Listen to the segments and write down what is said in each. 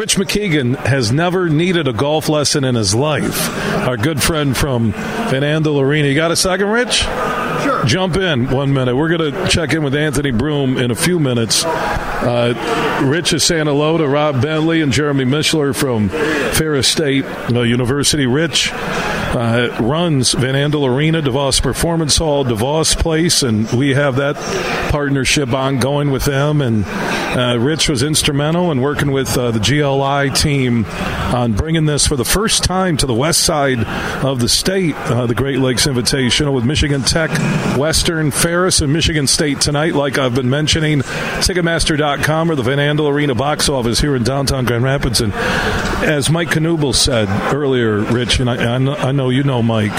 Rich MacKeigan has never needed a golf lesson in his life. Our good friend from Van Andel Arena. You got a second, Rich? Sure. Jump in one minute. We're going to check in with Anthony Broom in a few minutes. Uh, Rich is saying hello to Rob Bentley and Jeremy Mischler from Ferris State uh, University. Rich uh, runs Van Andel Arena, DeVos Performance Hall, DeVos Place, and we have that partnership ongoing with them. And uh, Rich was instrumental in working with uh, the GLI team on bringing this for the first time to the west side of the state, uh, the Great Lakes Invitational, with Michigan Tech, Western, Ferris, and Michigan State tonight, like I've been mentioning. Ticketmaster.com or the Van Andel Arena box office here in downtown Grand Rapids. And as Mike Knuble said earlier, Rich, and I, I know you know Mike,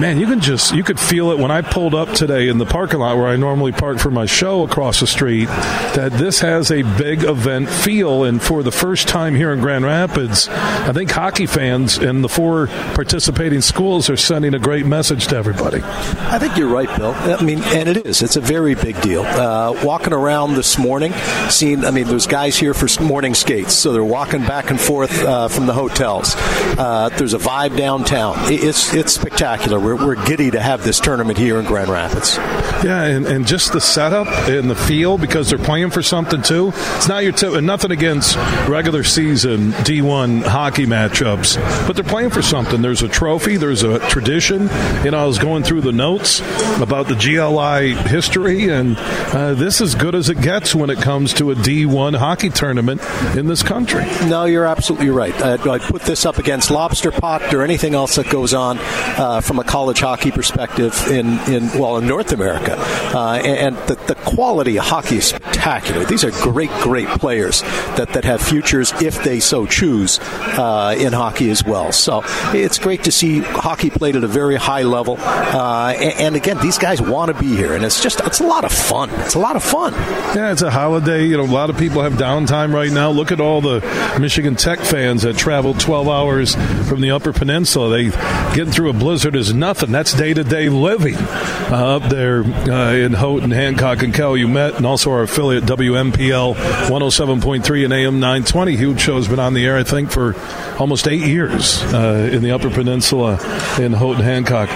man, you can just you could feel it when I pulled up today in the parking lot where I normally park for my show across the street. That this has a big event feel, and for the first time here in Grand Rapids, I think hockey fans and the four participating schools are sending a great message to everybody. I think you're right, Bill. I mean, and it is. It's a very big deal. Uh, walking around this morning, seeing. I mean, there's guys here for morning skates, so they're walking back and forth uh, from the hotels. Uh, there's a vibe downtown. It's it's spectacular. We're, we're giddy to have this tournament here in Grand Rapids. Yeah, and, and just the setup and the feel because they're playing for something too. It's not your t- nothing against regular season D1 hockey matchups, but they're playing for something. There's a trophy, there's a tradition. You know, I was going through the notes about the GLI history, and uh, this is good as it gets when it comes to a D1 hockey tournament in this country. No, you're absolutely right. I'd, I'd put this up against lobster pot or anything else that goes on uh, from a college hockey perspective in, in well in North America, uh, and the, the quality of hockey is spectacular. These are great, great players that, that have futures if they so choose uh, in hockey as well. So it's great to see hockey played at a very high level, uh, and, and again, these guys want to be here, and it's just it's a lot of fun. It's a lot of fun. Yeah, it's a holiday. You know, a lot of people have downtime right now. Look at all the Michigan Tech fans that traveled 12 hours from the Upper Peninsula. They getting through a blizzard is nothing. That's day to day living uh, up there uh, in Houghton, Hancock, and Calumet, and also our affiliate WMPL 107.3 and AM 920. Huge show's been on the air, I think, for almost eight years uh, in the Upper Peninsula in Houghton, Hancock.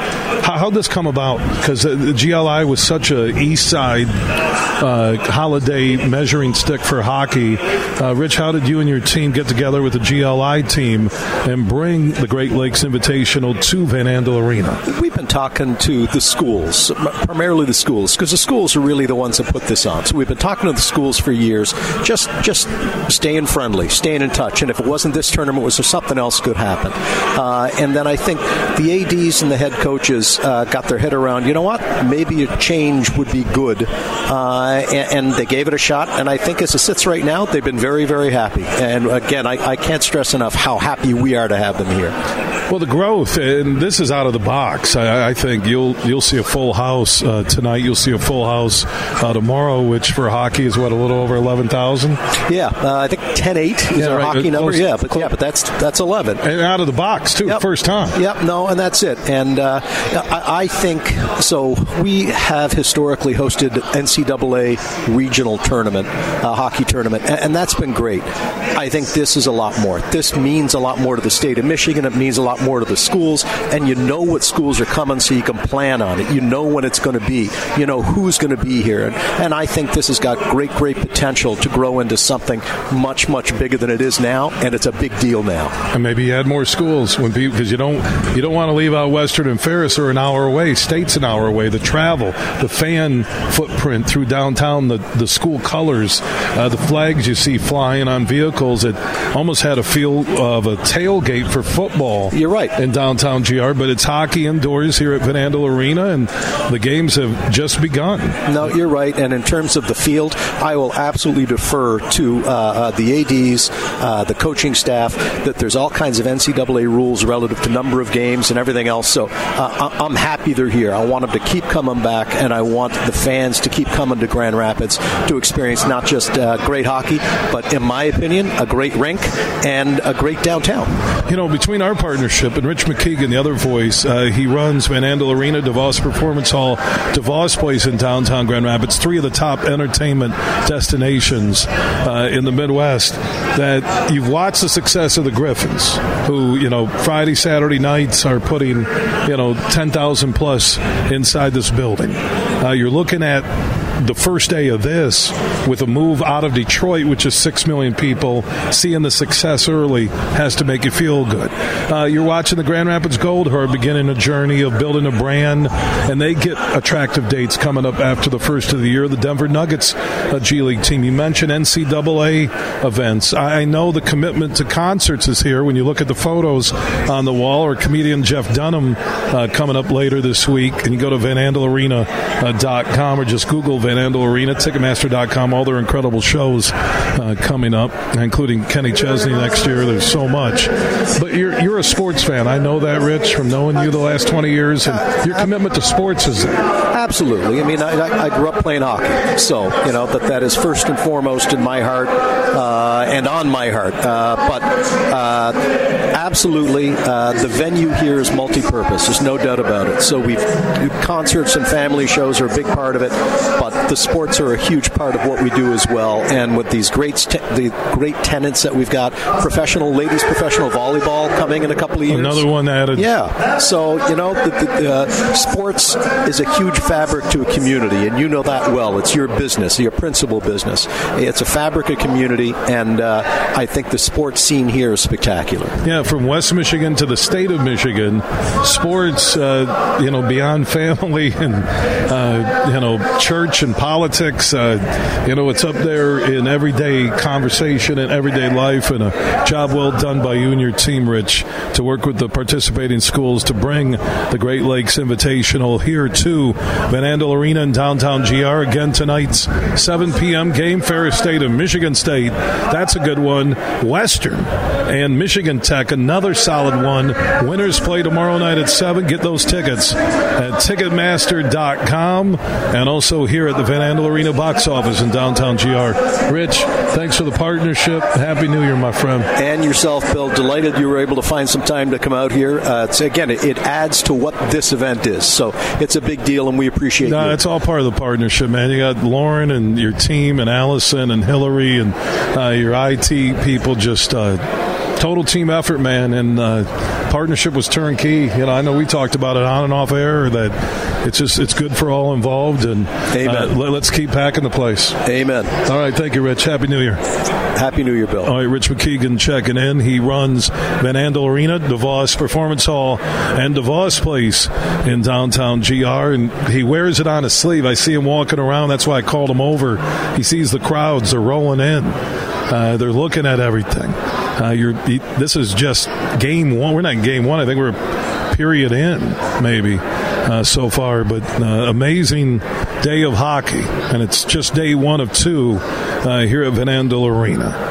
How, how'd this come about? Because the GLI was such a East Side uh, holiday measuring stick for hockey. Uh, Rich, how did you and your team get together with the GLI team and bring the Great Lakes Invitational to Van Andel Arena? We've been talking to the schools, primarily the schools, because the schools are really the ones that put this on. So we've been talking to the schools for years, just just staying friendly, staying in touch. And if it wasn't this tournament, was there something else could happen? Uh, and then I think the ads and the head coaches uh, got their head around. You know what? Maybe a change would be good, uh, and, and, they gave it a shot. And I think as it sits right now, they've been very, very happy. And again, I, I can't stress enough how happy we are to have them here. Well, the growth, and this is out of the box. I, I think you'll you'll see a full house uh, tonight. You'll see a full house uh, tomorrow, which for hockey is what a little over eleven thousand. Yeah, uh, I think 10-8 is Yeah, our right. hockey Close- number. Yeah, but yeah, but that's that's eleven. And out of the box too, Yep. first time. Yep, no, and that's it. And uh, I, I think so. We have historically hosted NCAA regional tournament, uh, hockey tournament, and, and that's been great. I think this is a lot more. This means a lot more to the state of Michigan. It means a lot more to the schools, and you know what schools are coming, so you can plan on it. You know when it's going to be. You know who's going to be here, and, and I think this has got great, great potential to grow into something much, much bigger than it is now, and it's a big deal now. And maybe add more schools when because you don't you don't want to leave out Western and Ferris are an hour away. State's an hour away. The travel, the fan footprint through downtown, the the school colors, uh, the flags you see flying on vehicles. It almost had a feel of a tailgate for football. You're right. in downtown GR, but it's hockey indoors here at Van Andel Arena, and the games have just begun. No, you're right. And in terms of the field, I will absolutely defer to uh, uh, the ads, uh, the coaching staff. That there's all kinds of NCAA rules relative to number of games and everything else. So uh, I- I'm happy they're here. I want them to keep coming back, and I want the fans to keep coming to Grand Rapids to experience not just uh, great hockey, but in my opinion, a great rink and a great downtown. You know, between our partnership partnership. And Rich MacKeigan, the other voice, uh, he runs Van Andel Arena, DeVos Performance Hall, DeVos Place in downtown Grand Rapids, three of the top entertainment destinations uh, in the Midwest. That you've watched the success of the Griffins, who you know Friday, Saturday nights are putting you know ten thousand plus inside this building. Uh, you're looking at the first day of this with a move out of Detroit, which is six million people, seeing the success early has to make you feel good. Uh, you're watching the Grand Rapids Gold, are beginning a journey of building a brand, and they get attractive dates coming up after the first of the year. The Denver Nuggets a G League team. You mentioned NCAA events. I know the commitment to concerts is here. When you look at the photos on the wall, or comedian Jeff Dunham uh, coming up later this week, and you go to VanAndelArena.com or just Google Van Andel Arena, Ticketmaster.com, all their incredible shows uh, coming up, including Kenny Chesney next year. There's so much. But you're, you're a sports fan. I know that, Rich, from knowing you the last 20 years, and your commitment to sports is. Absolutely. I mean, I, I grew up playing hockey, so, you know, that, that is first and foremost in my heart uh, and on my heart. Uh, but uh, absolutely, uh, the venue here is multi purpose. There's no doubt about it. So we've concerts and family shows are a big part of it, but the sports are a huge part of what we do as well. And with these great te- the great tenants that we've got, professional ladies professional volleyball coming in a couple of years. Another one added. Yeah. So you know, the, the, uh, sports is a huge fabric to a community, and you know that well. It's your business, your principal business. It's a fabric of community, and uh, I think the sports scene here is spectacular. Yeah, from West Michigan to the state of Michigan, sports, uh, you know, beyond family and uh, you know church and politics. Uh, you know, it's up there in everyday conversation and everyday life, and a job well done by you and your team, Rich, to work with the participating schools to bring the Great Lakes Invitational here to Van Andel Arena in downtown GR. Again, tonight's 7 p.m. game, Ferris State and Michigan State. That's a good one. Western and Michigan Tech, another solid one. Winners play tomorrow night at 7. Get those tickets at Ticketmaster.com and also here at the Van Andel Arena box office in downtown GR. Rich, thanks for the partnership. Happy New Year, my friend. And yourself, Bill. Delighted you were able to find some time to come out here. Uh, again, it, it, adds to what this event is. So it's a big deal, and we appreciate it. no, you. it's all part of the partnership, man. You got Lauren and your team, and Allison and Hillary, and uh, your IT people just. Uh, total team effort, man, and uh, partnership was turnkey. You know, I know we talked about it on and off air that it's just it's good for all involved, and uh, let, us keep packing the place. Amen. All right, thank you, Rich. Happy New Year. Happy New Year, Bill. All right, Rich MacKeigan checking in. He runs Van Andel Arena, DeVos Performance Hall, and DeVos Place in downtown GR, and he wears it on his sleeve. I see him walking around. That's why I called him over. He sees the crowds are rolling in. Uh, they're looking at everything. Uh, you're, this is just game one. We're not in game one. I think we're period in, maybe. Uh, so far, but uh, amazing day of hockey, and it's just day one of two uh, here at Van Andel Arena.